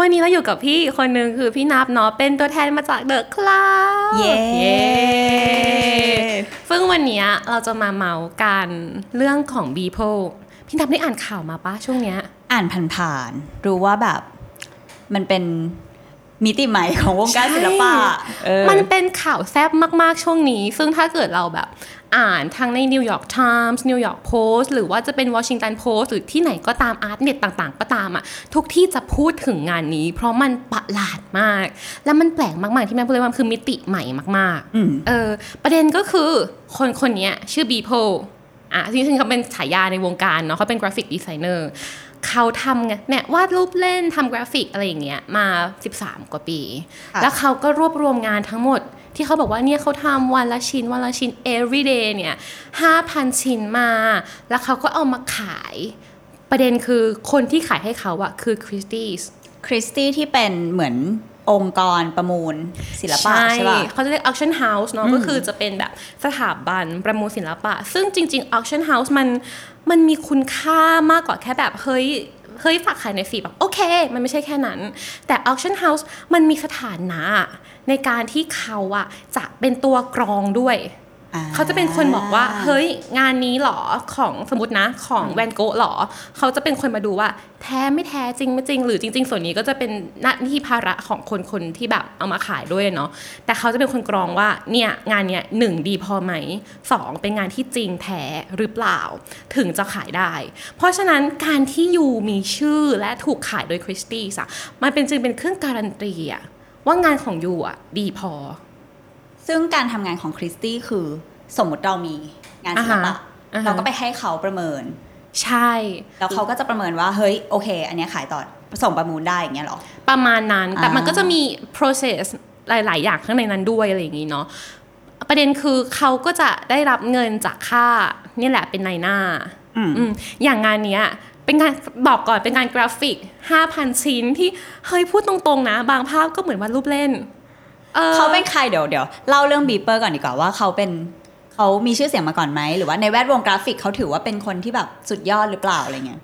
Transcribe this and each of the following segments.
วันนี้เราอยู่กับพี่อีกคนนึงคือพี่นับเนาะเป็นตัวแทนมาจาก The Cloud เย้ซึ่งวันนี้เราจะมาเมาส์กันเรื่องของ Beepleพี่นับได้อ่านข่าวมาปะช่วงเนี้ย อ่านผ่านๆรู้ว่าแบบมันเป็น มิติใหม่ของวงการศิลปะเออมันเป็นข่าวแซบมาก ๆ ช่วงนี้ ซึ่งถ้าเกิดเราแบบอ่านทั้งใน New York Times New York Post หรือว่าจะเป็น Washington Post หรือที่ไหนก็ตาม Artnet ต่าง ๆ ก็ตามอะ ทุกที่จะพูดถึงงานนี้ เพราะมันประหลาดมาก และมันแปลกมาก ๆ ที่แม่พูดเลยว่ามันคือมิติใหม่มากอืมๆเออประเด็นก็คือคนคนนี้ชื่อ Beeple อะจริงๆเขาเป็นฉายาในวงการเนาะเขาเป็น graphic designer เขาทำไงเนี่ยวาดรูปเล่นทำกราฟิกอะไรอย่างเงี้ยมา 13 กว่าปีค่ะแล้วเขาก็รวบรวมงานทั้งหมด ที่เขาบอกว่าเนี่ยเขาทำวันละชิ้น วันละชิ้น every day เนี่ย5,000 ชิ้นมา แล้วเขาก็เอามาขายประเด็นคือคนที่ขายให้เขาอะคือ Christie's คริสตี้ที่เป็นเหมือน องค์กรประมูลศิลปะใช่ป่ะเขาจะเรียก auction house เนาะก็คือจะเป็นแบบสถาบันประมูลศิลปะ ซึ่งจริง ๆ auction house มันมันมีคุณค่ามากกว่าแค่แบบเฮ้ยเฮ้ยฝากขายในอยสิแบบโอเค มันไม่ใช่แค่นั้น แต่ auction house มันมีสถานะในการที่เขาอะจะเป็นตัวกรองด้วยอ่ เขาจะเป็นคนบอกว่า เฮ้ย งานนี้หรอของสมมตินะ ของแวนโกะหรอ เขาจะเป็นคนมาดูว่า แท้ไม่แท้จริงไม่จริง หรือจริง ๆ ส่วนนี้ก็จะเป็นหน้าที่ภาระของคนคนที่แบบเอามาขายด้วยเนาะแต่เขาจะเป็นคนกรองว่าเนี่ยงานเนี้ยหนึ่งดีพอไหมสองเป็นงานที่จริงแท้หรือเปล่า ถึงจะขายได้ เพราะฉะนั้นการที่ยูมีชื่อและถูกขายโดยคริสตี้อะมันเป็นจึงเป็นเครื่องการันตีอะว่างานของยูอะดีพอซึ่งการทำงานของคริสตี้คือ สมมติเรามีงานศิลปะอ่าฮะเราก็ไปให้เขาประเมิน ใช่ แล้วเขาก็จะประเมินว่าเฮ้ยโอเค อันเนี้ยขายต่อส่งประมูลได้อย่างเงี้ยเหรอ ประมาณนั้นแต่อ่ามัมันก็จะมี process หลาย ๆ อย่างข้างในนั้นด้วยอะไรอย่างนี้เนาะประเด็นคือเขาก็จะได้รับเงินจากค่านี่แหละเป็นนายหน้าอืมอืมอย่างงานเนี้ยเป็นงานบอกก่อนเป็นงานกราฟิก 5,000 ชิ้นที่เฮ้ยพูดตรงๆนะ บางภาพก็เหมือนวาดรูปเล่นออเขาเป็นใครเดี๋ยวเดี๋ยวเล่าเรื่อง Beeple ก่อนดีกว่าว่าเขาเป็น เขามีชื่อเสียงมาก่อนไหม หรือว่าในแวดวงกราฟิกเขาถือว่าเป็นคนที่แบบสุดยอดหรือเปล่าอะไรเงี้ย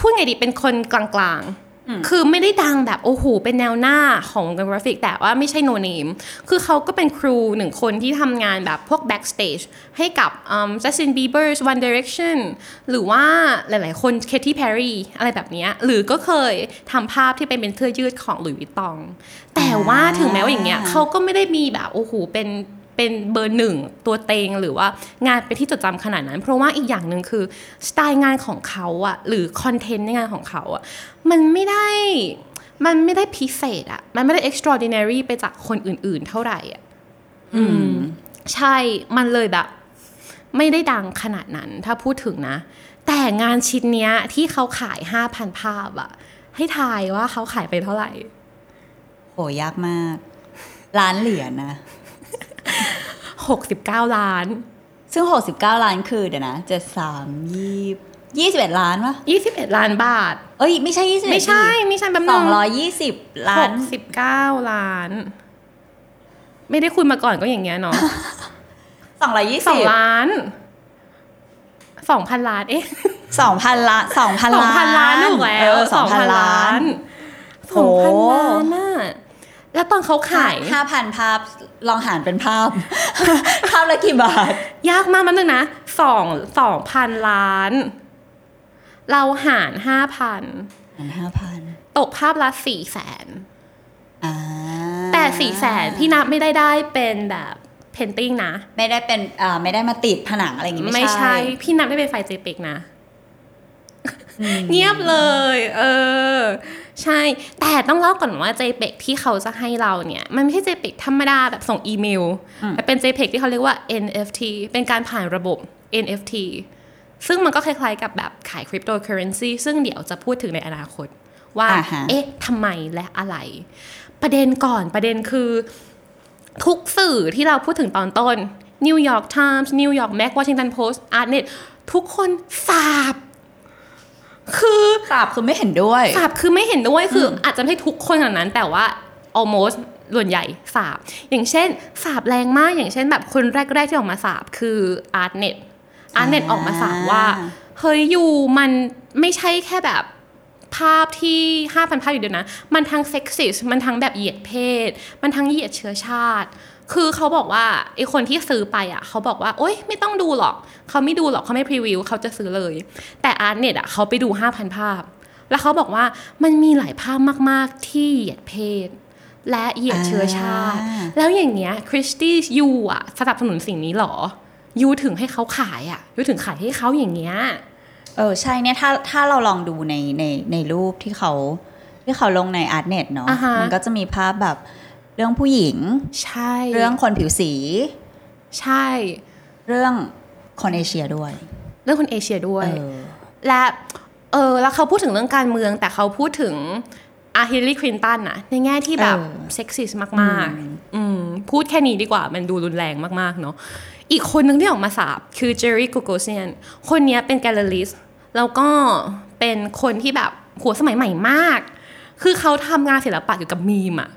พูดไงดีเป็นคนกลางอืมๆคือไม่ได้ดังแบบโอ้โหเป็นแนวหน้าของวงการกราฟิก แต่ว่าไม่ใช่ no name คือเขาก็เป็นครูหนึ่งคนที่ทำงานแบบพวก backstage ให้กับอืม Justin Bieber's One Direction หรือว่าหลายๆ คน Katy Perry อะไรแบบเนี้ยหรือก็เคยทำภาพที่เป็นเป็นเสื้อยืดของหลุยส์วิตตอง แต่ว่าถึงแม้ว่าอย่างเงี้ยเขาก็ไม่ได้มีแบบโอ้โหเป็น เป็นเบอร์หนึ่งตัวเต็งหรือว่างานเป็นที่จดจำขนาดนั้น เพราะว่าอีกอย่างหนึ่งคือสไตล์งานของเขาอะหรือคอนเทนต์ในงานของเขาอะมันไม่ได้มันไม่ได้พิเศษอะมันไม่ได้ extraordinary ไปจากคนอื่น ๆ เท่าไหร่อะอืม ใช่มันเลยแบบ ไม่ได้ดังขนาดนั้น ถ้าพูดถึงนะ แต่งานชิ้นเนี้ย ที่เขาขาย5,000ภาพอะให้ทายว่าเขาขายไปเท่าไหร่โหยากมาก ล้านเหรียญนะ 69 ล้าน ซึ่ง 69 ล้านคือเดี๋ยวนะเจ็ดสามยี่ยี่สิบเอ็ดล้านวะ21ล้านบาท เอ้ยไม่ใช่ยี่สิบไม่ใช่ไม่ใช่แบบสองร้อยยี่สิบล้าน69ล้าน ไม่ได้คุยมาก่อนก็อย่างเงี้ยเนาะสองร้อยยี่สสิองบล้านสองพันล้านเอ๊ะสองพันล้านสองพันสองล้านพันล้านถูกแล้วเออสองพันล้านสองพันโหล้านน่ะ แล้วตอนเขาขายห้าพันภาพลองหารเป็นภาพ ภาพละกี่บาท ยากมากมันนึงนะสองสองพันล้าน เราหารห้าพันอันห้าพันตกภาพละสี่แสนอ่าแต่สี่แสนพี่นับไม่ได้ได้เป็นแบบเพนติ้งนะ ไม่ได้เป็นอ่าไม่ได้มาติดผนังอะไรอย่างงี้ไม่ไม่ใช่ พี่นับได้เป็นไฟเจเปกนะ เงียบเลย เออ ใช่ แต่ต้องเล่าก่อนว่า JPEG ที่เขาจะให้เราเนี่ย มันไม่ใช่ JPEG ธรรมดาแบบส่งอีเมลแต่เป็น JPEG ที่เขาเรียกว่า NFT เป็นการผ่านระบบ NFT ซึ่งมันก็คล้ายๆกับแบบขายคริปโตเคอเรนซีซึ่งเดี๋ยวจะพูดถึงในอนาคต ว่าอ่าฮะเอ๊ะทำไมและอะไร ประเด็นก่อนประเด็นคือ ทุกสื่อที่เราพูดถึงตอนต้น New York Times New York Mag Washington Post Artnet ทุกคนสาบ คือสาบคือไม่เห็นด้วยสาบคือไม่เห็นด้วยคือออาจจะไม่ใช่ทุกคนขนาดนั้น แต่ว่า almost ส่วนใหญ่สาบ อย่างเช่นสาบแรงมากอย่างเช่นแบบคนแรก ๆ ที่ออกมาสาบคือ Artnet Artnet อ่าออกมาสาบว่าเฮ้ยยูมันไม่ใช่แค่แบบภาพที่ห้าพันภาพอยู่เดียวนะ มันทั้งเซ็กซิสมันทั้งแบบเหยียดเพศ มันทั้งเหยียดเชื้อชาติ คือเขาบอกว่าไอคนที่ซื้อไปอะเขาบอกว่าโอ๊ยไม่ต้องดูหรอก เขาไม่ดูหรอกเขาไม่พรีวิวเขาจะซื้อเลย แต่อาร์เน็ตอะเขาไปดูห้าพันภาพ แล้วเขาบอกว่ามันมีหลายภาพมาก ๆ ที่เหยียดเพศ และเหยียดเชื้อชาติอ่าแล้วอย่างเงี้ยคริสตี้ยูอะสนับสนุนสิ่งนี้เหรอยูถึงให้เขาขายอะยูถึงขายให้เขาอย่างเงี้ยเออใช่เนี่ยถ้าถ้าเราลองดูในในในรูปที่เขาที่เขาลงในอาร์ตเน็ตเนาะอ่าฮะมันก็จะมีภาพแบบ เรื่องผู้หญิง ใช่ เรื่องคนผิวสี ใช่ เรื่องคนเอเชียด้วย เรื่องคนเอเชียด้วยเออและเออแล้วเขาพูดถึงเรื่องการเมือง แต่เขาพูดถึงอ่าฮิลลารีคลินตันนะในแง่ที่แบบเออเซ็กซิสมากๆอืมพูดแค่นี้ดีกว่า มันดูรุนแรงมากๆเนาะอีกคนนึงที่ออกมาสับคือ Jerry Gogosian คนเนี้ยเป็น gallerist แล้วก็เป็นคนที่แบบหัวสมัยใหม่มาก คือเขาทำงานศิลปะเกี่ยวกับมีมอะ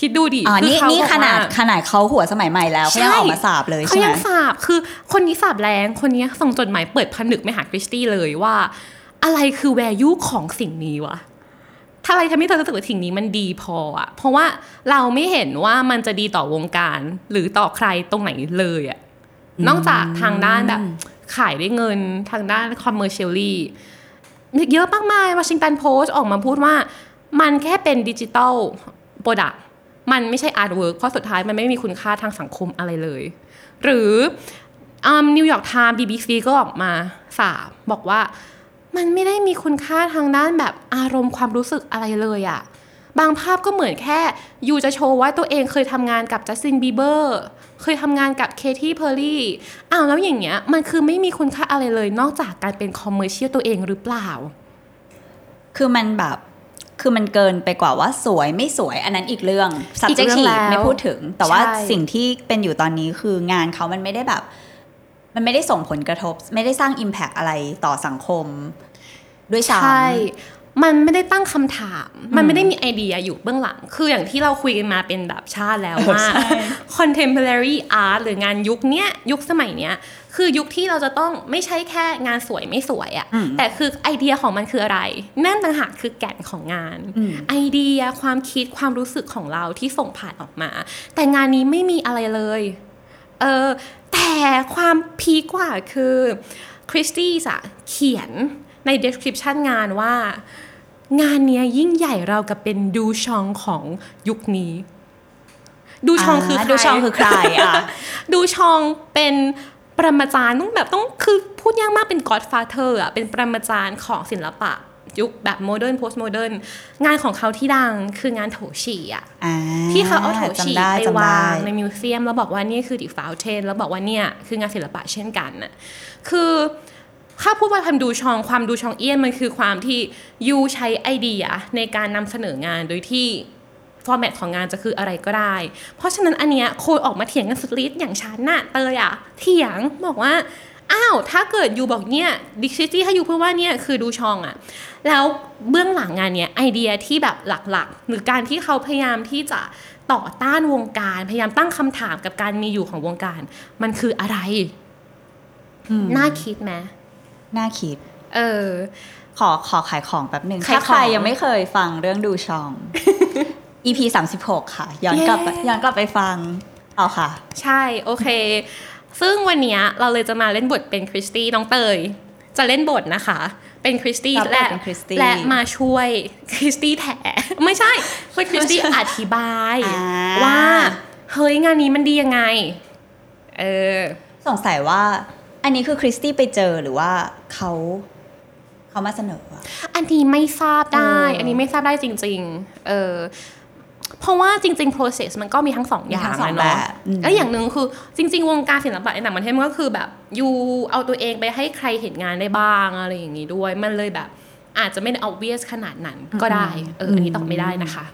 คิดดูดิอ่าคืนี่เขนี่บอกขนาดว่าขนาดเขาหัวสมัยใหม่แล้วเขายังออกมาสับเลยเขาใช่ไหมยังสับคือคนนี้สับแรงคนนี้ส่งจดหมายเปิดผนึกไปหา Christie's เลยว่า อะไรคือ value ของสิ่งนี้วะถ้าอะไรทำให้เธอรู้สึกว่าสิ่งนี้มันดีพออะเพราะว่าเราไม่เห็นว่ามันจะดีต่อวงการ หรือต่อใครตรงไหนเลยอะนอกจากทางด้านแบบขายได้เงินทางด้าน commercially เยอะมากมายวอชิงตันโพสต์ออกมาพูดว่า มันแค่เป็น digital product มันไม่ใช่ artwork เพราะสุดท้ายมันไม่มีคุณค่าทางสังคมอะไรเลย หรือ New York Times BBC ก็ออกมาสับบอกว่ามันไม่ได้มีคุณค่าทางด้านแบบอารมณ์ความรู้สึกอะไรเลยอะบางภาพก็เหมือนแค่ you จะโชว์ว่าตัวเองเคยทำงานกับจัสตินบีเบอร์เคยทำงานกับเคที่เพอร์รี่อ้าวแล้วอย่างเงี้ย มันคือไม่มีคุณค่าอะไรเลยนอกจากการเป็น commercial ตัวเองหรือเปล่า คือมันแบบ คือมันเกินไปกว่าว่าสวยไม่สวยอันนั้นอีกเรื่องอีกเรื่อง subjective แล้วไม่พูดถึง แต่ว่าใช่สิ่งที่เป็นอยู่ตอนนี้คืองานเขามันไม่ได้แบบ มันไม่ได้ส่งผลกระทบ ไม่ได้สร้าง impact อะไรต่อสังคม ด้วยซ้ำใช่ มันไม่ได้ตั้งคำถาม มันไม่ได้มีไอเดียอยู่เบื้องหลัง คืออย่างที่เราคุยกันมาเป็นแบบชาติแล้วเออว่าใช่ contemporary art หรืองานยุคเนี้ยยุคสมัยเนี้ยคือยุคที่เราจะต้องไม่ใช่แค่งานสวยไม่สวยอะอืมแต่คือไอเดียของมันคืออะไร นั่นต่างหากคือแก่นของงานอืมไอเดียความคิดความรู้สึกของเราที่ส่งผ่านออกมา แต่งานนี้ไม่มีอะไรเลยเออแต่ความพีคกว่าคือคริสตี้อะเขียน ใน description งานว่างานเนี้ยยิ่งใหญ่เรากับเป็นดูชองของยุคนี้ ดูชองคือใครดูชองคือใครอะดูชองเป็นปรมาจารย์ต้องแบบต้องคือพูดยากมากเป็น godfather อะเป็นปรมาจารย์ของศิลปะยุคแบบ modern postmodern งานของเขาที่ดังคืองานโถฉี่อะอ่าที่เขาเอาโถฉี่จำด้ไปจำวาได้งใน museum แล้วบอกว่านี่คือ The Fountain แล้วบอกว่าเนี่ยคืองานศิลปะเช่นกันน่ะคือ ถ้าพูดว่าทำดูชองความ Duchampian มันคือความที่ you ใช้ไอเดียในการนำเสนองานโดยที่ format ของงานจะคืออะไรก็ได้ เพราะฉะนั้นอันเนี้ยคนออกมาเถียงกันสุดฤทธิ์อย่างฉันน่ะเตยอะเถียงบอกว่า อ้าว ถ้าเกิดยูบอกเนี่ยดิคิตี้ถ้ายูพูดว่าเนี่ยคือดูชองอะแล้วเบื้องหลังงานเนี้ยไอเดียที่แบบหลักๆ หรือการที่เขาพยายามที่จะต่อต้านวงการ พยายามตั้งคำถามกับการมีอยู่ของวงการ มันคืออะไร น่าคิดไหม น่าคิด เออ ขอขอขายของแป๊บหนึ่งขายถ้าใครของยังไม่เคยฟังเรื่องดูชอง EP 36ค่ะ ย้อนกลับไปเย้ย้อนกลับไปฟังเอาค่ะ ใช่โอเค ซึ่งวันเนี้ยเราเลยจะมาเล่นบทเป็นคริสตี้น้องเตย จะเล่นบทนะคะเป็นคริสตี้รับบทและเป็นคริสตี้และมาช่วยคริสตี้แถไม่ใช่ช่วยคริสตี้อธิบายอ่าว่า เฮ้ยงานนี้มันดียังไง เออ สงสัยว่า อันนี้คือคริสตี้ไปเจอหรือว่าเขาเขามาเสนออะอันนี้ไม่ทราบได้เอออัอันนี้ไม่ทราบได้จริง ๆ เออเพราะว่าจริง ๆ process มันก็มีทั้งสองอย่างมีทั้งสองอะเนาะแบบอืมแล้วอย่างหนึ่งคือจริง ๆ วงการศิลปะในต่างประเทศมันก็คือแบบยูเอาตัวเองไปให้ใครเห็นงานได้บ้างอะไรอย่างนี้ด้วย มันเลยแบบ อาจจะไม่ได้ obvious ขนาดนั้นก็ได้ เออ อันนี้ตอบไม่ได้นะคะ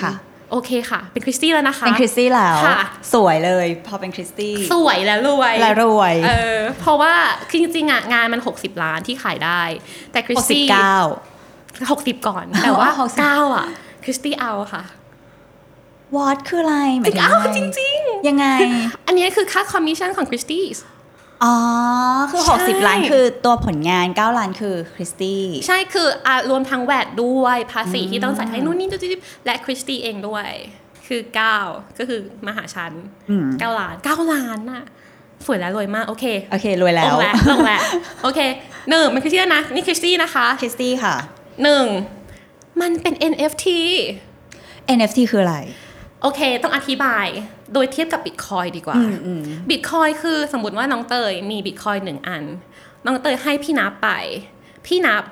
ค่ะ โอเคค่ะ เป็นคริสตี้แล้วนะคะ เป็นคริสตี้แล้วค่ะสวยเลย พอเป็นคริสตี้ สวยและรวยและรวยเออเพราะว่าคือจริงๆอะงานมัน 60 ล้านที่ขายได้ แต่คริหสกสิบตี้เก้า60ก่อน แต่ว่าอ๋อ60 9อะ คริสตี้เอาค่ะวอตคืออะไรหมายถึงอ้าวยังไงจริงยังไงๆอันนี้คือค่าคอมมิชชั่นของคริสตี้ อ๋อ คือ ใช่ 60 ล้านคือตัวผลงาน 9 ล้านคือคริสตี้ ใช่คืออะรวมทั้งแวดด้วยภาษีที่ต้องจ่ายให้นู่นนี่จุ๊บๆและคริสตี้เองด้วย คือ 9 ก็คือมหาชันอืม 9ล้าน 9 ล้านน่ะสวยแล้วรวยมาก โอเคโอเค รวยแล้ลวงแล้วลงแล้วโอเคหนึ่งมันคริสตี้นะ นี่คริสตี้นะคะคริสตี้ค่ะ หนึ่งมันเป็น NFT NFT คืออะไร โอเค ต้องอธิบาย โดยเทียบกับบิตคอยดีกว่าอืมอืมบิตคอยคือสมมติว่าน้องเตยมีบิตคอยหนึ่งอัน น้องเตยให้พี่นับไป พี่นับ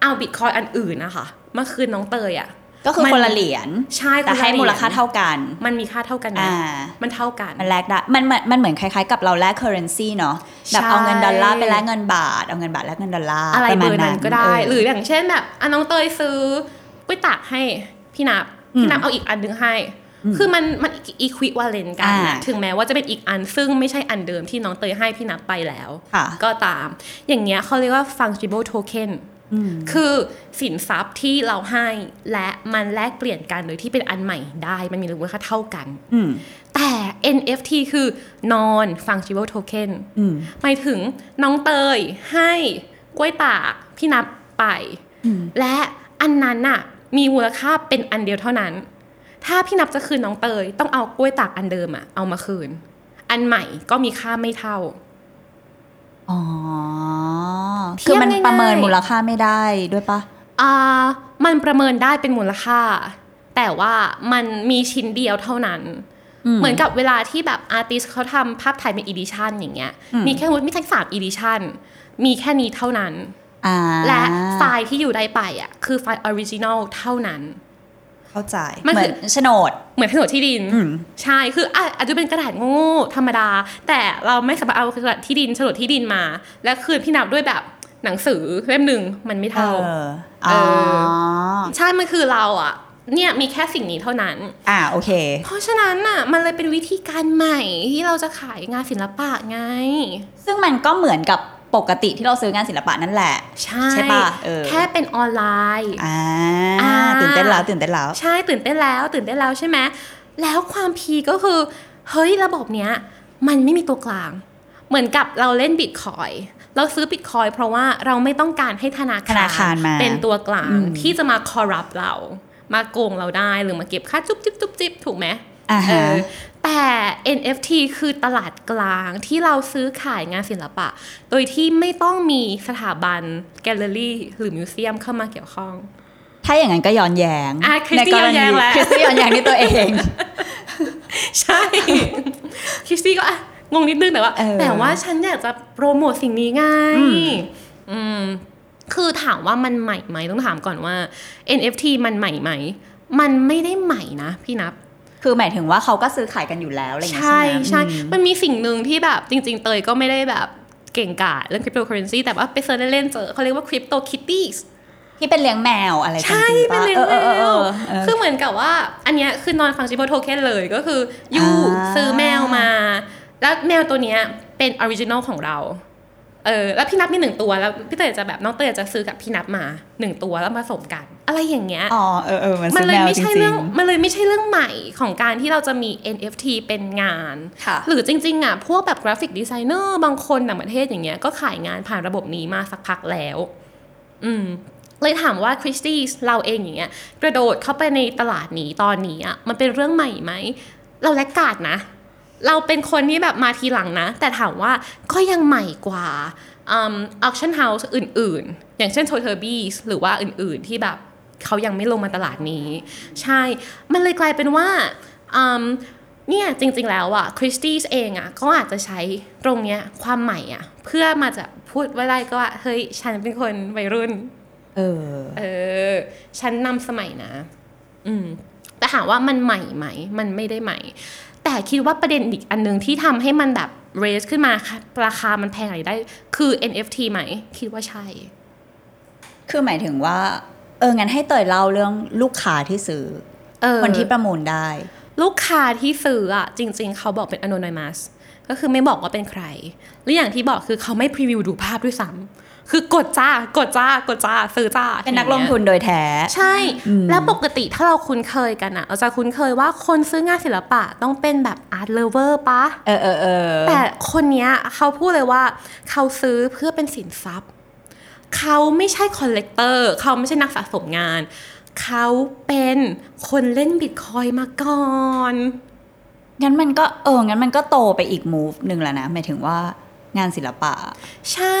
เอาบิตคอยอันอื่นนะคะมาคืนน้องเตยอะก็คือมันคนละเหรียญใช่แต่นละให้เรียญมูลค่าเท่ากัน มันมีค่าเท่ากันนะอ่ามันเท่ากันมันแลกได้มันมันมันเหมือนคล้ายๆกับเราแลก currency เนาะแบบใช่เอาเงินดอลลาร์ไปแลกเงินบาทเอาเงินบาทแลกเงินดอลลาร์อะไรปเบมาอณร์นั้นก็ได้เหรืออย่างเช่นแบบอะน้องเตยซื้อกล้วยตากให้พี่นับพี่นับเอาอีกอันหนึงให้ คือมันมันอีควิวาเลนกันอ่านะถึงแม้ว่าจะเป็นอีกอันซึ่งไม่ใช่อันเดิมที่น้องเตยให้พี่นับไปแล้วค่ะก็ตาม อย่างเงี้ยเขาเรียกว่า fungible token คือสินทรัพย์ที่เราให้และมันแลกเปลี่ยนกันโดยที่เป็นอันใหม่ได้มันมีมูลค่าเท่ากันอืมแต่ NFT คือ non fungible token อืมหมายถึงน้องเตยให้กล้วยตากพี่นับไป และอันนั้นน่ะมีมูลค่าเป็นอันเดียวเท่านั้น ถ้าพี่นับจะคืนน้องเตย ต้องเอากล้วยตากอันเดิมอะเอามาคืน อันใหม่ก็มีค่าไม่เท่าอ๋อเทีคืยอบมันง่ายๆประเมินมูลค่าไม่ได้ด้วยปะอ่ามันประเมินได้เป็นมูลค่า แต่ว่ามันมีชิ้นเดียวเท่านั้น เหมือนกับเวลาที่แบบ artist เขาทำภาพถ่ายเป็น edition อย่างเงี้ย มีแค่มีแค่สาม edition มีแค่นี้เท่านั้นอ่าและไฟล์ที่อยู่ได้ไปอะคือไฟล์ original เท่านั้น เข้าใจมันเหมืคืออนโฉนด เหมือนโฉนดที่ดินอืมใช่คืออะอาจจะเป็นกระดาษโง่ๆธรรมดา แต่เราไม่สามารถเอากระดาษที่ดินโฉนดที่ดินมา และคืนพี่นับด้วยแบบหนังสือเล่มหนึ่งมันไม่เอเท่าออ๋อใช่มันคือเราอะเนี่ยมีแค่สิ่งนี้เท่านั้น อ่าโอเค เพราะฉะนั้นน่ะมันเลยเป็นวิธีการใหม่ที่เราจะขายงานศิลปะไง ซึ่งมันก็เหมือนกับ ปกติที่เราซื้องานศิลปะนั่นแหละ ใช่ใช่ปะเออแค่เป็นออนไลน์อ่าอ่าตื่นเต้นแล้วตื่นเต้นแล้ว ใช่ตื่นเต้นแล้ว ตื่นเต้นแล้วใช่ไหมแล้วความ peak ก็คือ เฮ้ยระบบเนี้ย มันไม่มีตัวกลาง เหมือนกับเราเล่นบิตคอยเราซื้อบิตคอยเพราะว่าเราไม่ต้องการให้ธนาคารธนาคารมาเป็นตัวกลางอืมที่จะมา corrupt เรา มาโกงเราได้หรือมาเก็บค่าจุ๊บจิ๊บจุ๊บจิ๊บถูกไหมอ่าเอฮะอ แต่ NFT คือตลาดกลางที่เราซื้อขายงานศิลปะ โดยที่ไม่ต้องมีสถาบันแกลเลอรี่หรือ museum เข้ามาเกี่ยวข้อง ถ้าอย่างนั้นก็ย้อนแยงอะ Christie's ในกรณีย้อนแย้งแล้ว Christie's ย้อนแย้งที่ตัวเอง ใช่ Christie's ก็อะงงนิดนึงแต่ว่าเออแต่ว่าฉันอยากจะโปรโมทสิ่งนี้ไงอืมคือถามว่ามันใหม่ไหมต้องถามก่อนว่า NFT มันใหม่ไหม มันไม่ได้ใหม่นะพี่นับ คือหมายถึงว่าเขาก็ซื้อขายกันอยู่แล้วอะไรอย่างเงี้ยใช่ใช่ไหมใช่อืมมันมีสิ่งหนึ่งที่แบบจริง ๆ เตยก็ไม่ได้แบบเก่งกาจเรื่องคริปโตเคอเรนซีแต่ว่าไป search เล่นๆเจอเขาเรียกว่า CryptoKittyที่เป็นเลี้ยงแมวอะไรใช่จริงๆเป็นปะเลี้ยงออแมออเอวอเออคือเหมือนกับว่า อันเนี้ยคือ non fungible token เลยก็คือ you อ่าซื้อแมวมา แล้วแมวตัวเนี้ยเป็น original ของเรา เออแล้วพี่นับมีหนึ่งตัวแล้วพี่เตยจะแบบน้องเตยจะซื้อกับพี่นับมาหนึ่งตัวแล้วผสมกัน อะไรอย่างเงี้ยอ๋อเออเออมันมันซื้อเลแมยวไม่จใช่ริเรื่องงมันเลยไม่ใช่เรื่องใหม่ของการที่เราจะมี NFT เป็นงานค่ะหรือจริงๆอะพวกแบบ graphic designer บางคนต่างประเทศอย่างเงี้ยก็ขายงานผ่านระบบนี้มาสักพักแล้ว อืมเลยถามว่าคริสตี้เราเองอย่างเงี้ยกระโดดเข้าไปในตลาดนี้ตอนนี้อะมันเป็นเรื่องใหม่ไหมเราแลกกาดนะ เราเป็นคนที่แบบมาทีหลังนะ แต่ถามว่าก็ยังใหม่กว่าอ auction house อื่น ๆ อย่างเช่น t o t e r b e e s หรือว่าอื่น ๆ ที่แบบเขายังไม่ลงมาตลาดนี้ ใช่ มันเลยกลายเป็นว่าอืมเนี่ยจริง ๆ แล้วอะคริสตี้เองอะก็อาจจะใช้ตรงเนี้ยความใหม่อะเพื่อมาจะพูดว่าได้ก็ว่า เฮ้ย ฉันเป็นคนวัยรุ่น เออ เออ ฉันนำสมัยนะ อืมแต่ถามว่ามันใหม่ไหม มันไม่ได้ใหม่ แต่คิดว่าประเด็นอีกอันหนึงที่ทำให้มันแบบ raise ขึ้นมาค่ะราคามันแพงอะไรได้ คือ NFT ไหม คิดว่าใช่ คือหมายถึงว่า เอองั้นให้เตยเล่าเรื่องลูกค้าที่ซื้อเออคนที่ประมูลได้ ลูกค้าที่ซื้ออะ จริง ๆ เขาบอกเป็น anonymous ก็คือไม่บอกว่าเป็นใคร หรืออย่างที่บอกคือเขาไม่ preview ดูภาพด้วยซ้ำ คือกดจ้ากดจ้ากดจ้าซื้อจ้าเป็นนักลงทุนโดยแท้ ใช่ แล้วปกติถ้าเราคุ้นเคยกันอะเราจะคุ้นเคยว่าคนซื้องานศิลปะต้องเป็นแบบ art lover ปะเออเออเออแต่คนเนี้ยเขาพูดเลยว่า เขาซื้อเพื่อเป็นสินทรัพย์ เขาไม่ใช่ collector เขาไม่ใช่นักสะสมงาน เขาเป็นคนเล่นบิตคอยน์มาก่อนงั้นมันก็เอองั้นมันก็โตไปอีกมูฟหนึ่งแล้วนะหมายถึงว่า งานศิลปะ ใช่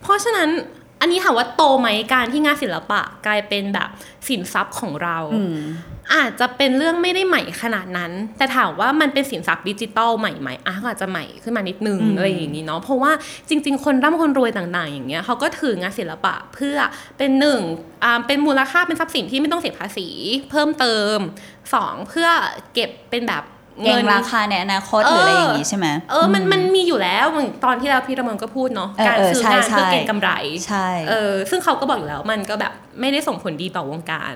เพราะฉะนั้นอันนี้ถามว่าโตไหมการที่งานศิลปะกลายเป็นแบบสินทรัพย์ของเราอืมอาจจะเป็นเรื่องไม่ได้ใหม่ขนาดนั้น แต่ถามว่ามันเป็นสินทรัพย์ดิจิตอลใหม่ไหมอะก็อาจจะใหม่ขึ้นมานิดนึงอืมอะไรอย่างนี้เนาะเพราะว่าจริง ๆ คนร่ำคนรวยต่างๆ อย่างเงี้ยเขาก็ถืองานศิลปะเพื่อเป็นหนึ่งอ่าเป็นมูลค่าเป็นทรัพย์สินที่ไม่ต้องเสียภาษี เพิ่มเติมสองเพื่อเก็บเป็นแบบ เก่งราคาในอนาคตหรืออะไรอย่างงี้ใช่ไหมเออมันมันมีอยู่แล้วเหมือนตอนที่เราพี่ระเมงก็พูดเนาะเออการเออซื้อใช่งานเพื่อใช่เก็งกำไรใช่เออซึ่งเขาก็บอกอยู่แล้วมันก็แบบไม่ได้ส่งผลดีต่อวงการ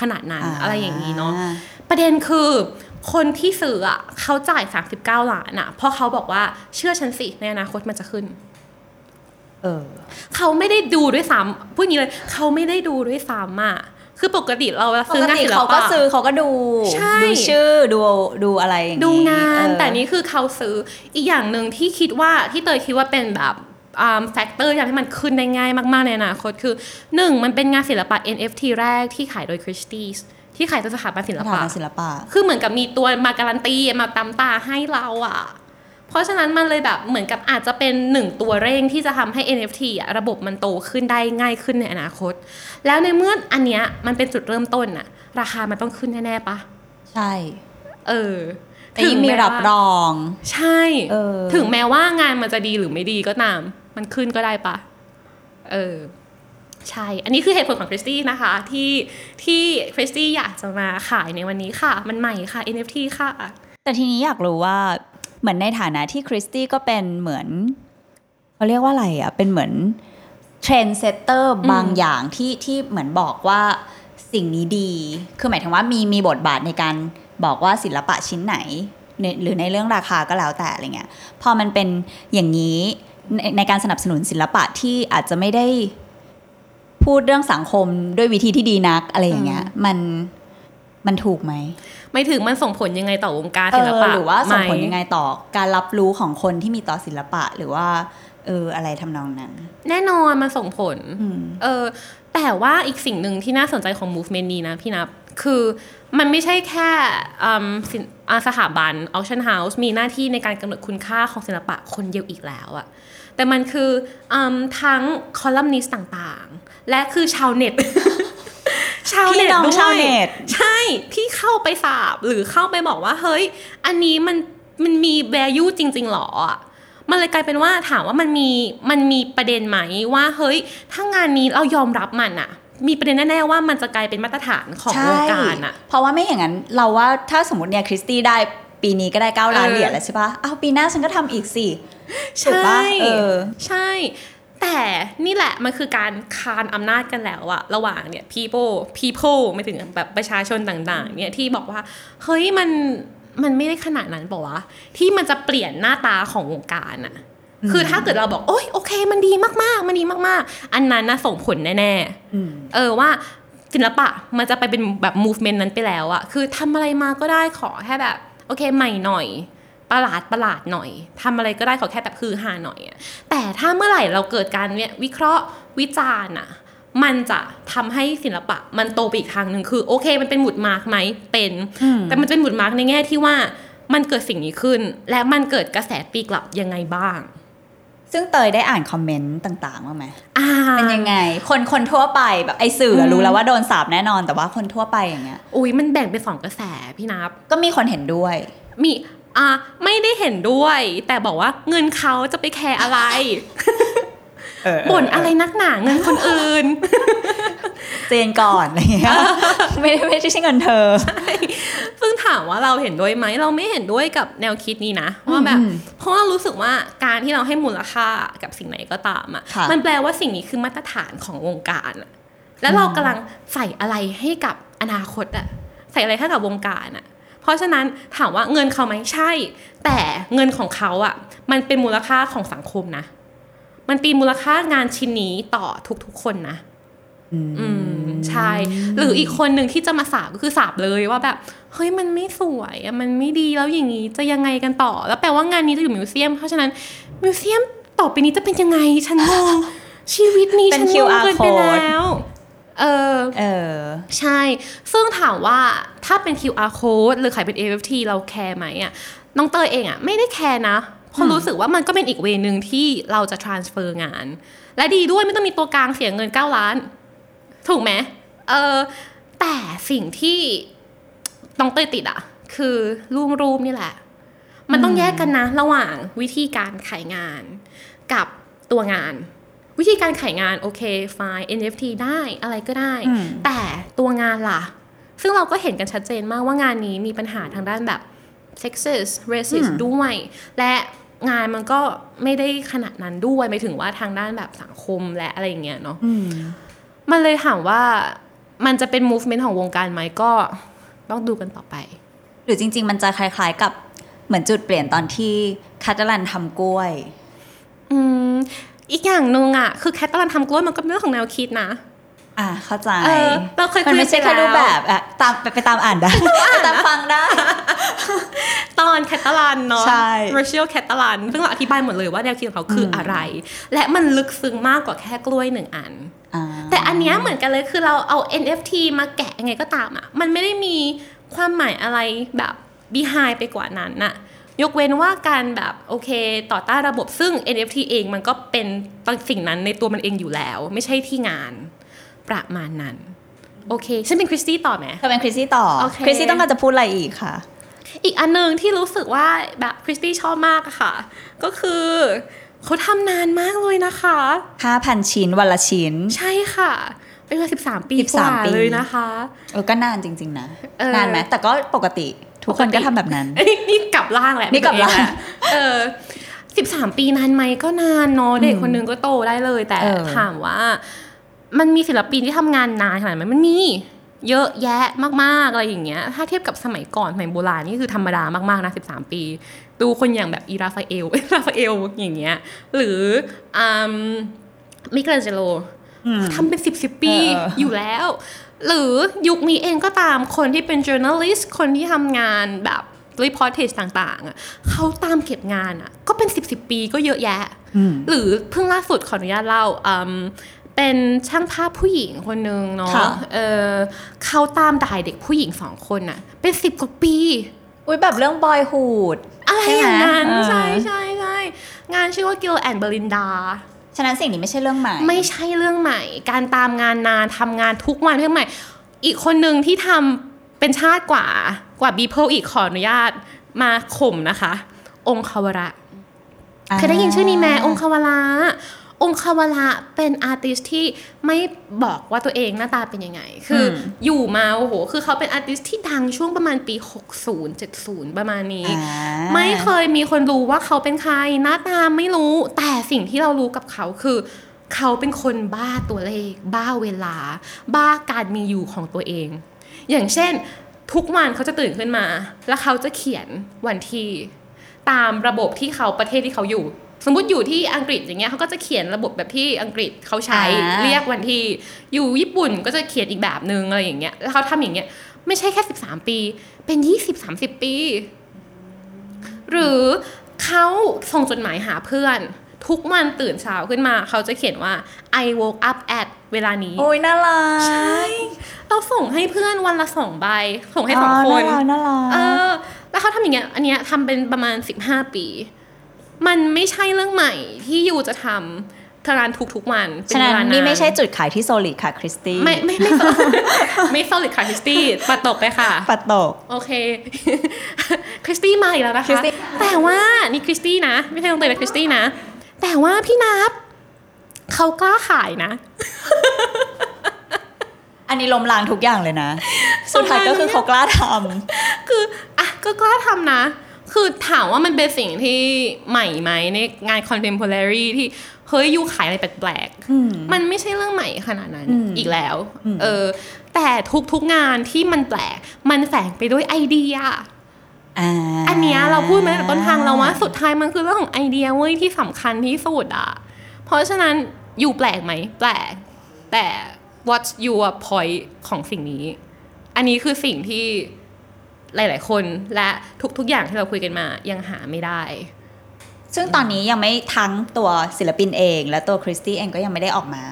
ขนาดนั้นอะไรอย่างนี้เนาะประเด็นคือคนที่ซื้ออะเขาจ่าย 39 ล้านอะเพราะเขาบอกว่าเชื่อฉันสิในอนาคตมันจะขึ้นเออเขาไม่ได้ดูด้วยซ้ำพูดอย่างนี้เลย เขาไม่ได้ดูด้วยซ้ำอะ คือปกติเราเวลาปซื้อกงานติศิลเขาก็ปะซื้อเขาก็ดูใช่ดูชื่อดูดูอะไรอย่างงี้ดูงานเออแต่นี่คือเขาซื้ออีกอย่างหนึ่งที่คิดว่าที่เตยคิดว่าเป็นแบบ factor อย่างที่มันขึ้นได้ง่ายมากๆในอนาคตคือหนึ่งมันเป็นงานศิลปะ NFT แรกที่ขายโดย Christie's ที่ขายโดยสถาบันศิลสถาปะบันศิลปะ คือเหมือนกับมีตัวมาการันตีมาตีตราให้เราอะ เพราะฉะนั้นมันเลยแบบเหมือนกับอาจจะเป็นหนึ่งตัวเร่งที่จะทำให้ NFT อะระบบมันโตขึ้นได้ง่ายขึ้นในอนาคต แล้วในเมื่ออันเนี้ยมันเป็นจุดเริ่มต้นน่ะราคามันต้องขึ้นแน่ๆปะใช่ เออแต่ยิ่งมีแว่ารับรอง ใช่เออถึงแม้ว่างานมันจะดีหรือไม่ดีก็ตาม มันขึ้นก็ได้ปะเออใช่ อันนี้คือเหตุผลของคริสตี้นะคะที่ที่คริสตี้อยากจะมาขายในวันนี้ค่ะ มันใหม่ค่ะ NFT ค่ะ แต่ทีนี้อยากรู้ว่า เหมือนในฐานะที่ Christie's ก็เป็นเหมือนเขาเรียกว่าอะไรอะเป็นเหมือน trendsetter บางอย่างที่ที่เหมือนบอกว่าสิ่งนี้ดี คือหมายถึงว่ามีมีบทบาทในการบอกว่าศิลปะชิ้นไหนในหรือในเรื่องราคาก็แล้วแต่อะไรเงี้ย พอมันเป็นอย่างนี้ในในการสนับสนุนศิลปะที่อาจจะไม่ได้พูดเรื่องสังคมด้วยวิธีที่ดีนักอะไรอย่างเงี้ย มันมันถูกไหม ไม่ถึงมันส่งผลยังไงต่อวงการเอศิลอปะหรือว่าส่งผลหมยังไงต่อการรับรู้ของคนที่มีต่อศิลปะหรือว่าเอออะไรทำนองนั้น แน่นอนมันส่งผลอืมเออแต่ว่าอีกสิ่งหนึ่งที่น่าสนใจของ movement นี้นะพี่นับคือมันไม่ใช่แค่อืมสินอ่าสถาบัน auction house มีหน้าที่ในการกำหนดคุณค่าของศิลปะคนเดียวอีกแล้วอะแต่มันคืออทั้งคอลัมนิสต์ต่างๆ และคือชาวเน็ต ชาวเน็ตพี่น้องด้วยชาวเน็ตใช่ที่เข้าไปสาบหรือเข้าไปบอกว่าเฮ้ย อันนี้มันมันมี value จริง ๆหรออะมันเลยกลายเป็นว่าถามว่ามันมีมันมีประเด็นไหมว่าเฮ้ยถ้างานนี้เรายอมรับมันอะมีประเด็นแน่ๆว่ามันจะกลายเป็นมาตรฐานของวงการอะเพราะว่าไม่อย่างนั้นเราว่าถ้าสมมติเนี่ยคริสตี้ได้ปีนี้ก็ได้เก้าล้านเออเหรียญแล้วใช่ปะอ้าวปีหน้าฉันก็ทำอีกสิถูกใช่ปะเออใช่ แต่นี่แหละมันคือการคานอำนาจกันแล้วอะระหว่างเนี่ย people people ไม่ถึงแบบประชาชนต่างๆ เนี่ยที่บอกว่า เฮ้ยมันมันไม่ได้ขนาดนั้นเปล่าวะที่มันจะเปลี่ยนหน้าตาของวงการอะคือถ้าเกิดเราบอกโอ๊ยโอเค มันดีมากๆ มันดีมากๆ อันนั้นนะส่งผลแน่ๆอืมเออว่าศิลปะมันจะไปเป็นแบบ movement นั้นไปแล้วอะคือทำอะไรมาก็ได้ขอแค่แบบ โอเคใหม่หน่อย ประหลาดประหลาดหน่อยทำอะไรก็ได้ขอแค่แบบคือหาหน่อยอะแต่ถ้าเมื่อไหร่เราเกิดการเนี่ยวิเคราะห์วิจารณ์อะมันจะทำให้ศิลปะมันโตไปอีกทางหนึ่งคือ โอเค มันเป็นหมุด mark ไหมเป็นอืมแต่มันเป็นหมุด mark ในแง่ที่ว่ามันเกิดสิ่งนี้ขึ้น และมันเกิดกระแสตีกลับยังไงบ้าง ซึ่งเตยได้อ่านคอมเมนต์ต่างๆบ้างไหมอ่าเป็นยังไง คนคนทั่วไปแบบไอสื่ออะรู้แล้วว่าโดนสาบแน่นอนแต่ว่าคนทั่วไปอย่างเงี้ยอุ้ยมันแบ่งเป็นสองกระแสพี่นับ ก็มีคนเห็นด้วย มี อะไม่ได้เห็นด้วย แต่บอกว่าเงินเขาจะไปแคร์อะไรบ่นอะไรนักหนาเงินคนอื่น เจนก่อนอะไรเงี้ยไม่ได้ไม่ใช่เงินเธอซึ่งถามว่าเราเห็นด้วยไหมเราไม่เห็นด้วยกับแนวคิดนี้นะว่าแบบอืมเพราะว่ารู้สึกว่าการที่เราให้มูลค่ากับสิ่งไหนก็ตามอะค่ะมันแปลว่าสิ่งนี้คือมาตรฐานของวงการอะแล้วเรากำลังใส่อะไรให้กับอนาคตอะใส่อะไรให้กับวงการอะ เพราะฉะนั้นถามว่าเงินเขาไหมใช่ แต่เงินของเขาอะมันเป็นมูลค่าของสังคมนะ มันตีมูลค่างานชิ้นนี้ต่อทุกๆคนนะอืมใช่ หรืออีกคนหนึ่งที่จะมาสาบก็คือสาบเลยว่าแบบเฮ้ยมันไม่สวยอะมันไม่ดีแล้วอย่างนี้จะยังไงกันต่อ แล้วแปลว่างานนี้จะอยู่มิวเซียม เพราะฉะนั้นมิวเซียมต่อไปนี้จะเป็นยังไงฉันงงชีวิตนี้เป็นฉันงง QR เกินไป code แล้ว เออเออ ใช่ ซึ่งถามว่าถ้าเป็น QR code หรือขายเป็น AFT เราแคร์ไหมอะน้องเตยเองอะไม่ได้แคร์นะเพราะรู้สึกว่ามันก็เป็นอีกเวนึงที่เราจะ transfer งาน และดีด้วยไม่ต้องมีตัวกลางเสียเงิน 9 ล้าน ถูกไหมเออแต่สิ่งที่น้องเตยติดอะ คือรูปรูปนี่แหละ มันต้องแยกกันนะ ระหว่างวิธีการขายงานกับตัวงาน วิธีการขายงานโอเคไฟล์ NFT ได้อะไรก็ได้อืมแต่ตัวงานล่ะ ซึ่งเราก็เห็นกันชัดเจนมากว่างานนี้มีปัญหาทางด้านแบบ sexist racist ด้วย และงานมันก็ไม่ได้ขนาดนั้นด้วยหมายถึงว่าทางด้านแบบสังคมและอะไรอย่างเงี้ยเนาะอืมมันเลยถามว่ามันจะเป็น movement ของวงการไหมก็ต้องดูกันต่อไป หรือจริง ๆ มันจะคล้าย ๆ กับเหมือนจุดเปลี่ยนตอนที่คาตาลันทำกล้วย อืม อีกอย่างหนึ่งอะ คือแคทตอนทำกล้วยมันก็เป็นเรื่องของแนวคิดนะ อะเข้าใจเออเราเคยคุยมันไม่ใช่ไปแค่แล้วรูปแบบอะตามไปไปตามอ่านได้ไปตามฟังได้ ตอนแคตาลันเนาะใช่ racial แคตาลันซึ่งเราอธิบายหมดเลยว่าแนวคิดของเขาคืออะไร และมันลึกซึ้งมากกว่าแค่กล้วยหนึ่งอันอ่าแต่อันเนี้ยเหมือนกันเลยคือเราเอา NFT มาแกะยังไงก็ตามอะ มันไม่ได้มีความหมายอะไรแบบ behind ไปกว่านั้นน่ะ ยกเว้นว่าการแบบโอเค ต่อต้านระบบซึ่ง NFT เองมันก็เป็นสิ่งนั้นในตัวมันเองอยู่แล้ว ไม่ใช่ที่งานประมาณนั้น โอเค ฉันเป็นคริสตี้ต่อไหมเธอเป็นคริสซี่ต่อโอเคคริสซี่ต้องการจะพูดอะไรอีกค่ะ อีกอันหนึ่งที่รู้สึกว่าแบบคริสตี้ชอบมากอะค่ะ ก็คือเขาทำนานมากเลยนะคะ 5,000 ชิ้นวันละชิ้น ใช่ค่ะ เป็นเวลา13ปี13กว่าปีเลยนะคะ เออก็นานจริง ๆ นะเออนานไหมแต่ก็ปกติ ทุกคนก็ทำแบบนั้นเอ้ยนี่กลับล่างแหละนี่กลับล่างเป็นตัวเอแหละเออสิบสามปีนานไหมก็นานเนาะเด็กคนนึงก็โตได้เลย แต่เออถามว่า มันมีศิลปินที่ทำงานนานขนาดไหนมันมีเยอะแยะมากๆอะไรอย่างเงี้ย ถ้าเทียบกับสมัยก่อนสมัยโบราณนี่คือธรรมดามากๆนะสิบสามปี ดูคนอย่างแบบอีราฟาเอลราฟาเอลอย่างเงี้ย หรืออ่ามิเกลเจโลอืม ทำเป็นสิบสิบปีเอออยู่แล้ว หรือยุคนี้เองก็ตามคนที่เป็น journalist คนที่ทำงานแบบ reportage ต่างๆอะเขาตามเก็บงานอะ ก็เป็นสิบสิบปีก็เยอะแยะอืมหรือเพิ่งล่าสุดขออนุญาตเล่าอืมเป็นช่างภาพผู้หญิงคนหนึ่งเนาะค่ะเออเขาตามด่ายเด็กผู้หญิงสองคนน่ะ เป็นสิบกว่าปี อุ้ยแบบเรื่องบอยฮูดอะไรอย่างนั้น ใช่ใช่ไหมใช่ใช่งานชื่อว่า Gil and Belinda ฉะนั้นสิ่งนี้ไม่ใช่เรื่องใหม่ ไม่ใช่เรื่องใหม่ การตามงานนานทำงานทุกวันเรื่องใหม่ อีกคนหนึ่งที่ทำเป็นชาติกว่ากว่าบีเพิลอีกขออนุญาตมาข่มนะคะ องคาวระอ่าเคยได้ยินชื่อนี้ไหมองคาวระ องคาวระเป็นอาร์ติสที่ไม่บอกว่าตัวเองหน้าตาเป็นยังไง คืออมอยู่มาโอ้โห คือเขาเป็นอาร์ติสที่ดังช่วงประมาณปี 60 70 ประมาณนี้อ่าไม่เคยมีคนรู้ว่าเขาเป็นใครหน้าตาไม่รู้ แต่สิ่งที่เรารู้กับเขาคือเขาเป็นคนบ้าตัวเลข บ้าเวลา บ้าการมีอยู่ของตัวเอง อย่างเช่น ทุกวันเขาจะตื่นขึ้นมา แล้วเขาจะเขียนวันที่ตามระบบที่เขาประเทศที่เขาอยู่ สมมติอยู่ที่อังกฤษอย่างเงี้ยเขาก็จะเขียนระบบแบบที่อังกฤษเขาใช้อ่าเรียกวันที่อยู่ญี่ปุ่นก็จะเขียนอีกแบบนึงอะไรอย่างเงี้ยแล้วเขาทำอย่างเงี้ยไม่ใช่แค่ 13 ปี เป็น 20-30 ปี หรือเขาส่งจดหมายหาเพื่อน ทุกวันตื่นเช้าขึ้นมา เขาจะเขียนว่า I woke up at เวลานี้ โอ้ยน่ารักใช่เราส่งให้เพื่อนวันละสองใบ ส่งให้สองคนน่ารักน่ารัเอกอแล้วเขาทำอย่างเงี้ยอันเนี้ยทำเป็นประมาณ 15 ปี มันไม่ใช่เรื่องใหม่ที่ยูจะทำทารานทุกๆวันเป็ฉะนั้นเวลาานี่ไม่ใช่จุดขายที่โซลิดค่ะคริสตี้ไม่ไม่ไม่ไม่ solid ค่ะคริสตี้ปัดตกไปค่ะ ปัดตก โอเคคริสตี้มาอีกแล้วนะคริคะสตี้แต่ว่านี่คริสตี้นะ ไม่ใช่ต้องเตยเป็นคริสตี้นะ แต่ว่าพี่นับเขากล้าขายนะ อันนี้ล้มล้างทุกอย่างเลยนะ สุดท้ายก็คือเขากล้าทคืออะก็กล้าทำนะ คือถามว่ามันเป็นสิ่งที่ใหม่ไหมในงาน contemporary ที่เฮ้ยยูขายอะไรแปลกๆ มันไม่ใช่เรื่องใหม่ขนาดนั้นอีกแล้ว เออ แต่ทุกๆงานที่มันแปลก มันแฝงไปด้วยไอเดียอ่าอันเนี้ยเราพูดมาตั้งแต่ต้นทางเราว่าสุดท้ายมันคือเรื่องของไอเดียเว้ยที่สำคัญที่สุดอะ เพราะฉะนั้นอยู่แปลกไหมแปลก แต่ what's your point ของสิ่งนี้ อันนี้คือสิ่งที่ หลาย ๆ คนและทุก ๆ อย่างที่เราคุยกันมายังหาไม่ได้ ซึ่งตอนนี้ยังไม่ทั้งตัวศิลปินเอง และตัวคริสตี้เองก็ยังไม่ได้ออกมา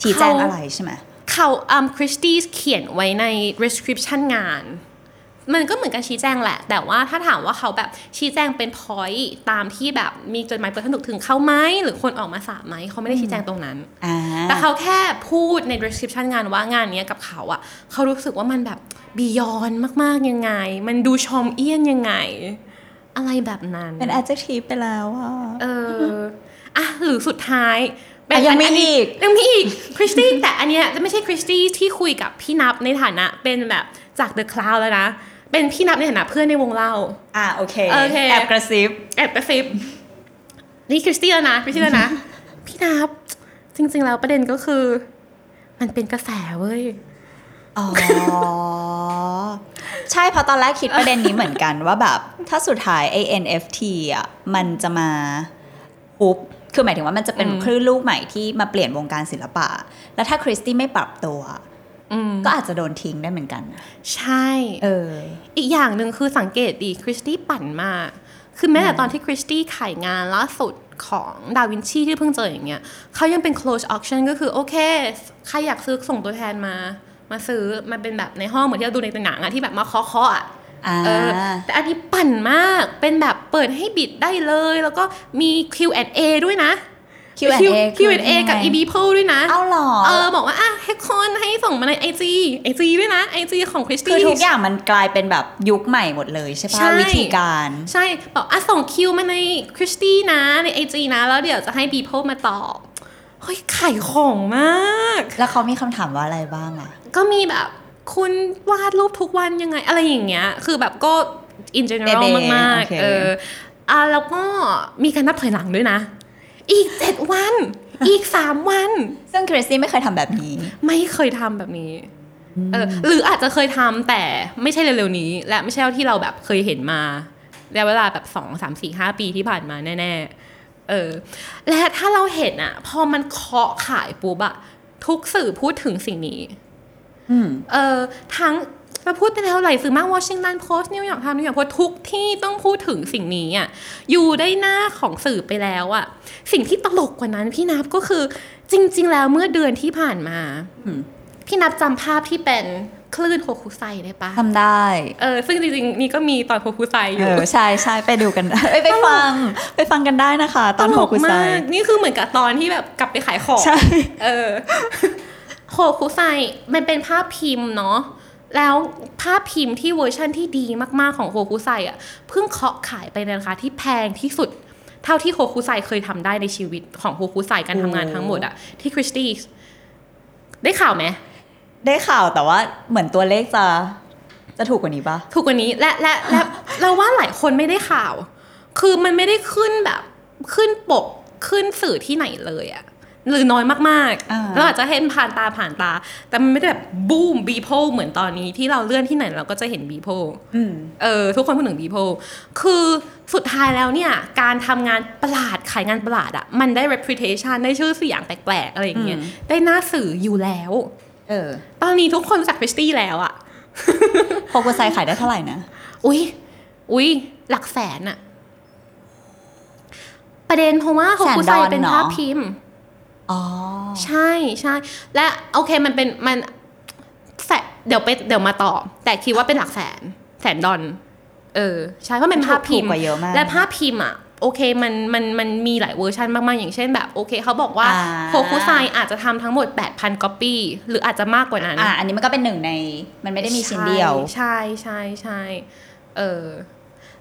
ชี้แจงเขาอะไรใช่ไหมเขาอืมคริสตี้เขียนไว้ใน description งาน มันก็เหมือนกันชี้แจงแหละ แต่ว่าถ้าถามว่าเขาแบบชี้แจงเป็น point ตามที่แบบมีจดหมายเปิดผนึกถึงเขาไหมหรือคนออกมาสาบไหมเขาไม่ได้ชี้แจงตรงนั้นอ่าแต่เขาแค่พูดใน description งานว่างานเนี้ยกับเขาอะเขารู้สึกว่ามันแบบบียอนมากๆยังไง มันดูชอมเอี้ยนยังไง อะไรแบบนั้น เป็น adjective ไปแล้วอะเอออะหรือสุดท้ายเป็นอะยังมีนนี้อีกยังมีอีกคริสตี้แต่อันเนี้ยจะไม่ใช่คริสตี้ที่คุยกับพี่นับในฐานะเป็นแบบจาก The Cloud แล้วนะ เป็นพี่นับในฐานะเพื่อนในวงเล่า อ่าโอเคโอเคแอบกระซิบแอบกระซิบนี่คริสตี้แล้วนะคริสตี้แล้วนะพี่นับ จริง ๆ แล้วประเด็นก็คือ มันเป็นกระแสเว้ยอ๋อ ใช่เพราะตอนแรกคิดประเด็นนี้เหมือนกันว่าแบบ ถ้าสุดท้าย ANFT อะมันจะมาปุ๊บคือหมายถึงว่ามันจะเป็นอืมคลื่นลูกใหม่ที่มาเปลี่ยนวงการศิลปะ แล้วถ้าคริสตี้ไม่ปรับตัวอืม ก็อาจจะโดนทิ้งได้เหมือนกันนะใช่ เออ อีกอย่างหนึ่งคือสังเกตดีคริสตี้ปั่นมากคือแม้แต่ตอนที่คริสตี้ขายงานล่าสุดของดาวินชีที่เพิ่งเจออย่างเงี้ยเขายังเป็น close auction ก็คือโอเค ใครอยากซื้อส่งตัวแทนมา มาซื้อมาเป็นแบบในห้องเหมือนที่เราดูในหนังอะที่แบบมาเคาะๆอะอ่าเออแต่อันนี้ปั่นมากเป็นแบบเปิดให้บิดได้เลย แล้วก็มี Q&A ด้วยนะ Q&A คือ Q&A กับ e b p o ด้วยนะ เอาเหรอ เออ บอกว่าอะให้คนให้ส่งมาใน IG IG ด้วยนะ IG ของคริสคือตี้ทุกอย่างมันกลายเป็นแบบยุคใหม่หมดเลยใช่ปะใช่วิธีการ ใช่ บอกอะส่งคิวมาในคริสตี้นะใน IG นะ แล้วเดี๋ยวจะให้ b ีโพมาตอบเฮ้ยขายของมาก แล้วเขามีคำถามว่าอะไรบ้างอะ ก็มีแบบคุณวาดรูปทุกวันยังไง อะไรอย่างเงี้ย คือแบบก็ in general เบเบมากโอเคๆเอออะแล้วก็มีการนับถอยหลังด้วยนะ อีกเจ็ดวัน อีกสามวัน ซึ่งคริสตี้ไม่เคยทำแบบนี้ ไม่เคยทำแบบนี้เออหรืออาจจะเคยทำแต่ไม่ใช่เร็วๆนี้ และไม่ใช่ที่เราแบบเคยเห็นมาระยะเวลาแบบสองสามสี่ห้าปีที่ผ่านมาแน่ๆเออและถ้าเราเห็นอะพอมันเคาะขายปุ๊บอะทุกสื่อพูดถึงสิ่งนี้อืมเออทั้ง เราพูดไปแล้วหลายสื่อมาก Washington Post New York Times New York Post ทุกที่ต้องพูดถึงสิ่งนี้อะอยู่ได้หน้าของสื่อไปแล้วอะสิ่งที่ตลกกว่านั้นพี่นับก็คือจริง ๆ แล้วเมื่อเดือนที่ผ่านมาอืมพี่นับจำภาพที่เป็นคลื่นโฮคุไซได้ปะทำได้ เออ ซึ่งจริงๆ นี่ก็มีตอนโฮคุไซอเอยู่อใช่ใช่ไปดูกันเอ้ยไปฟัง ไปฟังกันได้นะคะ ตอนตโฮลกคุไซมากนี่คือเหมือนกับตอนที่แบบกลับไปขายของ ใช่ เออ โฮคุไซมันเป็นภาพพิมพ์เนาะ แล้วภาพพิมพ์ที่เวอร์ชันที่ดีมากๆของโฮคุไซอะเพิ่งเคาะขายไปในราคาที่แพงที่สุด เท่าที่โฮคุไซเคยทำได้ในชีวิตของโฮคุไซการทำงานทั้งหมดอะที่ Christie's ได้ข่าวไหมได้ข่าวแต่ว่าเหมือนตัวเลขจะจะถูกกว่านี้ปะถูกกว่านี้และและและเราว่าหลายคนไม่ได้ข่าว คือมันไม่ได้ขึ้นแบบขึ้นปกขึ้นสื่อที่ไหนเลยอะ หรือน้อยมากอ่าๆเราอาจจะเห็นผ่านตาผ่านตา แต่มันไม่ได้แบบบูมบีโพเหมือนตอนนี้ที่เราเลื่อนที่ไหนเราก็จะเห็นบีโพอืมเออทุกคนพูดถึงบีโพคือสุดท้ายแล้วเนี่ย การทำงานประหลาดขายงานประหลาดอะมันได้ reputation ได้ชื่อเสียงแปลกๆ อะไรอย่างเงี้ยอืมได้หน้าสื่ออยู่แล้วเออตอนนี้ทุกคนรู้จักคริสตี้แล้วอะโฮคุไซขายได้เท่าไหร่นะอุ๊ยอุ๊ยหลักแสนอะประเด็นเพราะว่าโฮคุไซแสนดอลเป็นเนอะภาพพิมพ์ อ๋อ ใช่ใช่ และโอเคมันเป็นมันแสนเดี๋ยวไปเดี๋ยวมาต่อ แต่คิดว่าเป็นหลักแสน แสนดอลเออ ใช่เพราะเป็นภาพพิมพ์ถูกกว่าเยอะมากและภาพพิมพ์อะโอเคมันมันมันมีหลายเวอร์ชันมากๆ อย่างเช่นแบบโอเคเขาบอกว่าอ่าโฮคุไซอาจจะทำทั้งหมด 8,000ก๊อปปี้หรืออาจจะมากกว่านั้นอะอันนี้มันก็เป็นหนึ่งในมันไม่ได้มีชิ้นเดียว ใช่ใช่ใช่เออ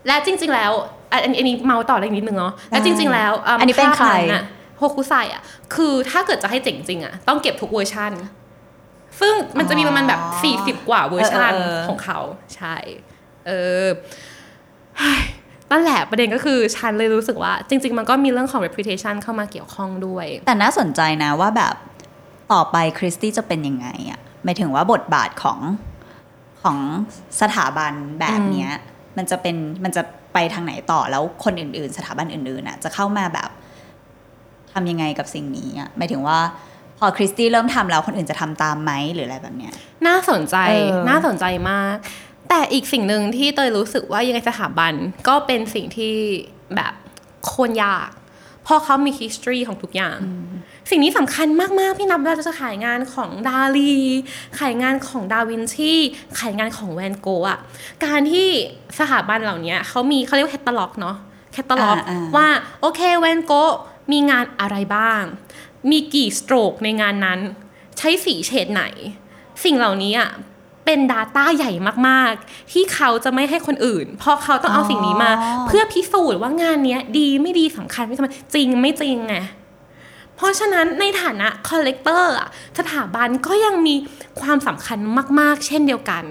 และจริง ๆ แล้วอันอันอันนี้เมาท์ต่อได้อีกนิดนึงเนาะและจริง ๆ แล้วมอันนี้เป็นใครภาพอะ โฮคุไซอะ คือถ้าเกิดจะให้เจ๋งจริงอะ ต้องเก็บทุกเวอร์ชันซึ่งมันจะมีประมาณแบบ40กว่าเวอร์ชันเออเออของเขาใช่เออเฮ้ยนั่นแหละประเด็นก็คือฉันเลยรู้สึกว่า จริง ๆ มันก็มีเรื่องของ reputation เข้ามาเกี่ยวข้องด้วย แต่น่าสนใจนะว่าแบบต่อไปคริสตี้จะเป็นยังไงอะหมายถึงว่าบทบาทของของสถาบันแบบเนี้ยมันจะเป็นมันจะไปทางไหนต่อแล้วคนอื่น ๆ สถาบันอื่นๆอะจะเข้ามาแบบ ทำยังไงกับสิ่งนี้อะหมายถึงว่าพอคริสตี้เริ่มทำแล้วคนอื่นจะทำตามไหมหรืออะไรแบบเนี้ยน่าสนใจเออน่าสนใจมาก แต่อีกสิ่งหนึ่งที่เตยรู้สึกว่ายังไงสถาบันก็เป็นสิ่งที่แบบโคนยากเพราะเขามี history ของทุกอย่าง สิ่งนี้สำคัญมาก ๆ พี่นับเราจะขายงานของดาลี ขายงานของดาวินชีขายงานของแวนโกะอะการที่สถาบันเหล่านี้เขามีเขาเรียกว่าแคตตาล็อกเนาะแคตตาล็อกอ่าอ่าว่า โอเคแวนโกะ มีงานอะไรบ้าง มีกี่สโตรกในงานนั้น ใช้สีเฉดไหน สิ่งเหล่านี้อะเป็น Data ใหญ่มาก ๆ ที่เขาจะไม่ให้คนอื่น เพราะเขาต้องเอาสิ่งนี้มาอ๋อเพื่อพิสูจน์ว่างานเนี้ยดีไม่ดีสำคัญไม่สำคัญจริงไม่จริงไงเพ ราะฉะนั้นในฐานะ collector สถาบันก็ยังมีความสำคัญมาก ๆ เช่นเดียวกัน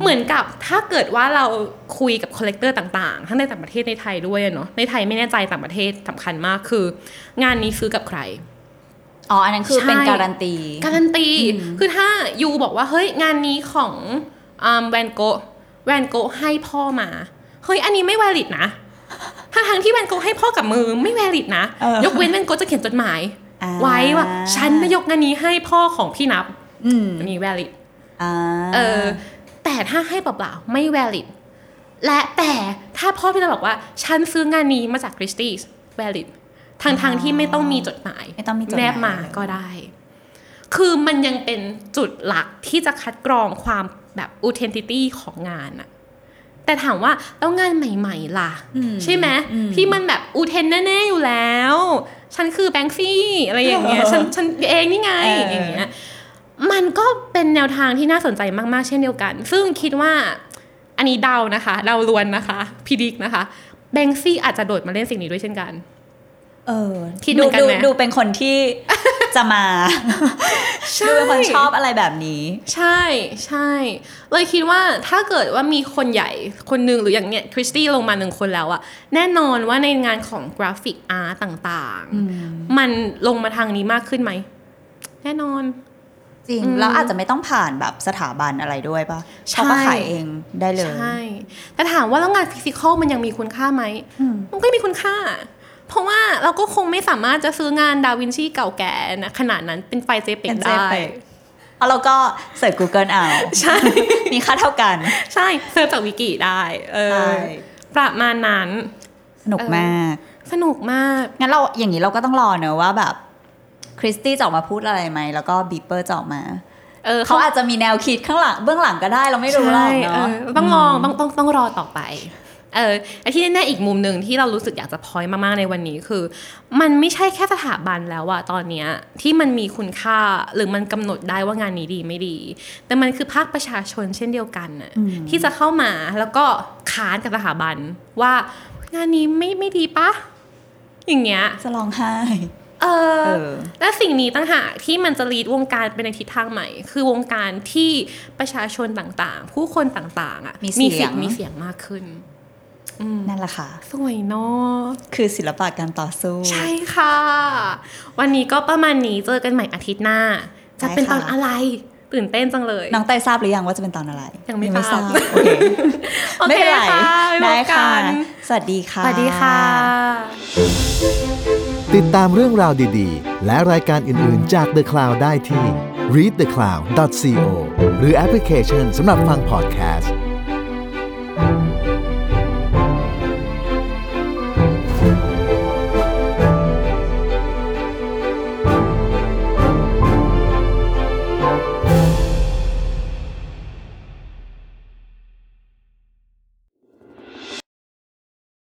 เหมือนกับถ้าเกิดว่าเราคุยกับ collector ต่าง ๆ ทั้งในต่างประเทศในไทยด้วยอะเนาะในไทยไม่แน่ใจต่างประเทศสำคัญมากคือ งานนี้ซื้อกับใครอ๋ออันนั้นคือใช่เป็นการันตี การันตี คือถ้ายูบอกว่าเฮ้ยงานนี้ของแวนโกแวนโกให้พ่อมา เฮ้ยอันนี้ไม่ valid นะ ทั้งทางๆที่แวนโกให้พ่อกับมือไม่ valid นะเออยกเว้นแวนโกจะเขียนจดหมายอ่าไว้ว่าฉันนายกงานนี้ให้พ่อของพี่นับอืมอันนี้ valid อ่าเออ แต่ถ้าให้เปล่าๆไม่ valid และแต่ถ้าพ่อพี่นับบอกว่า ฉันซื้องานนี้มาจากคริสตี้ valid ทางทางๆที่ไม่ต้องมีจดหมายไม่ต้องมีจดหมายแนบมาก็ได้ คือมันยังเป็นจุดหลักที่จะคัดกรองความแบบ authenticity ของงานอะ แต่ถามว่าแล้วงานใหม่ ๆ ล่ะ ใช่ไหมที่มันแบบอูเทนแน่ๆอยู่แล้ว ฉันคือแบงค์ซี่อะไรอย่างเงี้ยฉันฉันเองนี่ไงเออออย่างเงี้ยมันก็เป็นแนวทางที่น่าสนใจมากๆ เช่นเดียวกัน ซึ่งคิดว่าอันนี้เดานะคะเดาล้วนนะคะพิดิกนะคะแบงค์ซี่อาจจะโดดมาเล่นสิ่งนี้ด้วยเช่นกัน เออคิดเหมืดูอนกันดูไหมดูเป็นคนที่จะมาดูเป็นคนชอบอะไรแบบนี้ ใช่ใช่เลยคิดว่าถ้าเกิดว่ามีคนใหญ่คนหนึ่งหรืออย่างเนี้ยคริสตี้ลงมาหนึ่งคนแล้วอะแน่นอนว่าในงานของกราฟิกอาร์ตต่างๆ มันลงมาทางนี้มากขึ้นไหม แน่นอน จริงอืมแล้วอาจจะไม่ต้องผ่านแบบสถาบันอะไรด้วยปะใช่เขาก็ขายเองได้เลยใช่แต่ถามว่าแล้วงาน physical มันยังมีคุณค่าไหมมันก็มีคุณค่า เพราะว่าเราก็คงไม่สามารถจะซื้องานดาวินชีเก่าแก่นะขนาดนั้นเป็นไฟล์ JPEG เป็นได้ JPEG แล้วเราก็ search Google เอาใช่ มีค่าเท่ากัน ใช่ search จากวิกิได้ เอใช่อประมาณนั้น สนุกมาก สนุกมาก งั้นเราอย่างนี้เราก็ต้องรอเนอะว่าแบบ Christie's จะออกมาพูดอะไรไหม แล้วก็ Beeple จะออกมาเออเขาอาจจะมีแนวคิดข้างหลังเบื้องหลังก็ได้เราไม่รู้หรอกใช่เนาะออต้องลองต้องต้องต้องรอต่อไป เออไอ้ที่แน่ๆอีกมุมหนึ่งที่เรารู้สึกอยากจะพอยมากๆในวันนี้คือ มันไม่ใช่แค่สถาบันแล้วอะตอนเนี้ยที่มันมีคุณค่าหรือมันกำหนดได้ว่างานนี้ดีไม่ดี แต่มันคือภาคประชาชนเช่นเดียวกันน่ะที่จะเข้ามาแล้วก็ค้านกับสถาบันว่างานนี้ไม่ไม่ดีปะอย่างเงี้ยจะร้องไห้เออเออและสิ่งนี้ตั้งหากที่มันจะลีดวงการไปในทิศทางใหม่ คือวงการที่ประชาชนต่างๆ ผู้คนต่างๆอะมีเสียงสิทธิ์มีเสียงมากขึ้น นั่นแหละค่ะ สวยเนาะคือศิลปะการต่อสู้ ใช่ค่ะ วันนี้ก็ประมาณนี้เจอกันใหม่อาทิตย์หน้า จะเป็นได้ตค่ะอนอะไรตื่นเต้นจังเลย น้องเตยทราบหรือยังว่าจะเป็นตอนอะไร ยังไม่ทราทราบบโอเคโอไม่เคเป็นไรค่ะไว้ได้พบกัค่ะนสวัสดีค่ะ สวัสดีค่ะ ติดตามเรื่องราวดีๆ และรายการอื่นๆจาก The Cloud ได้ที่ readthecloud.co หรือแอปพลิเคชันสำหรับฟังพอดแคสต์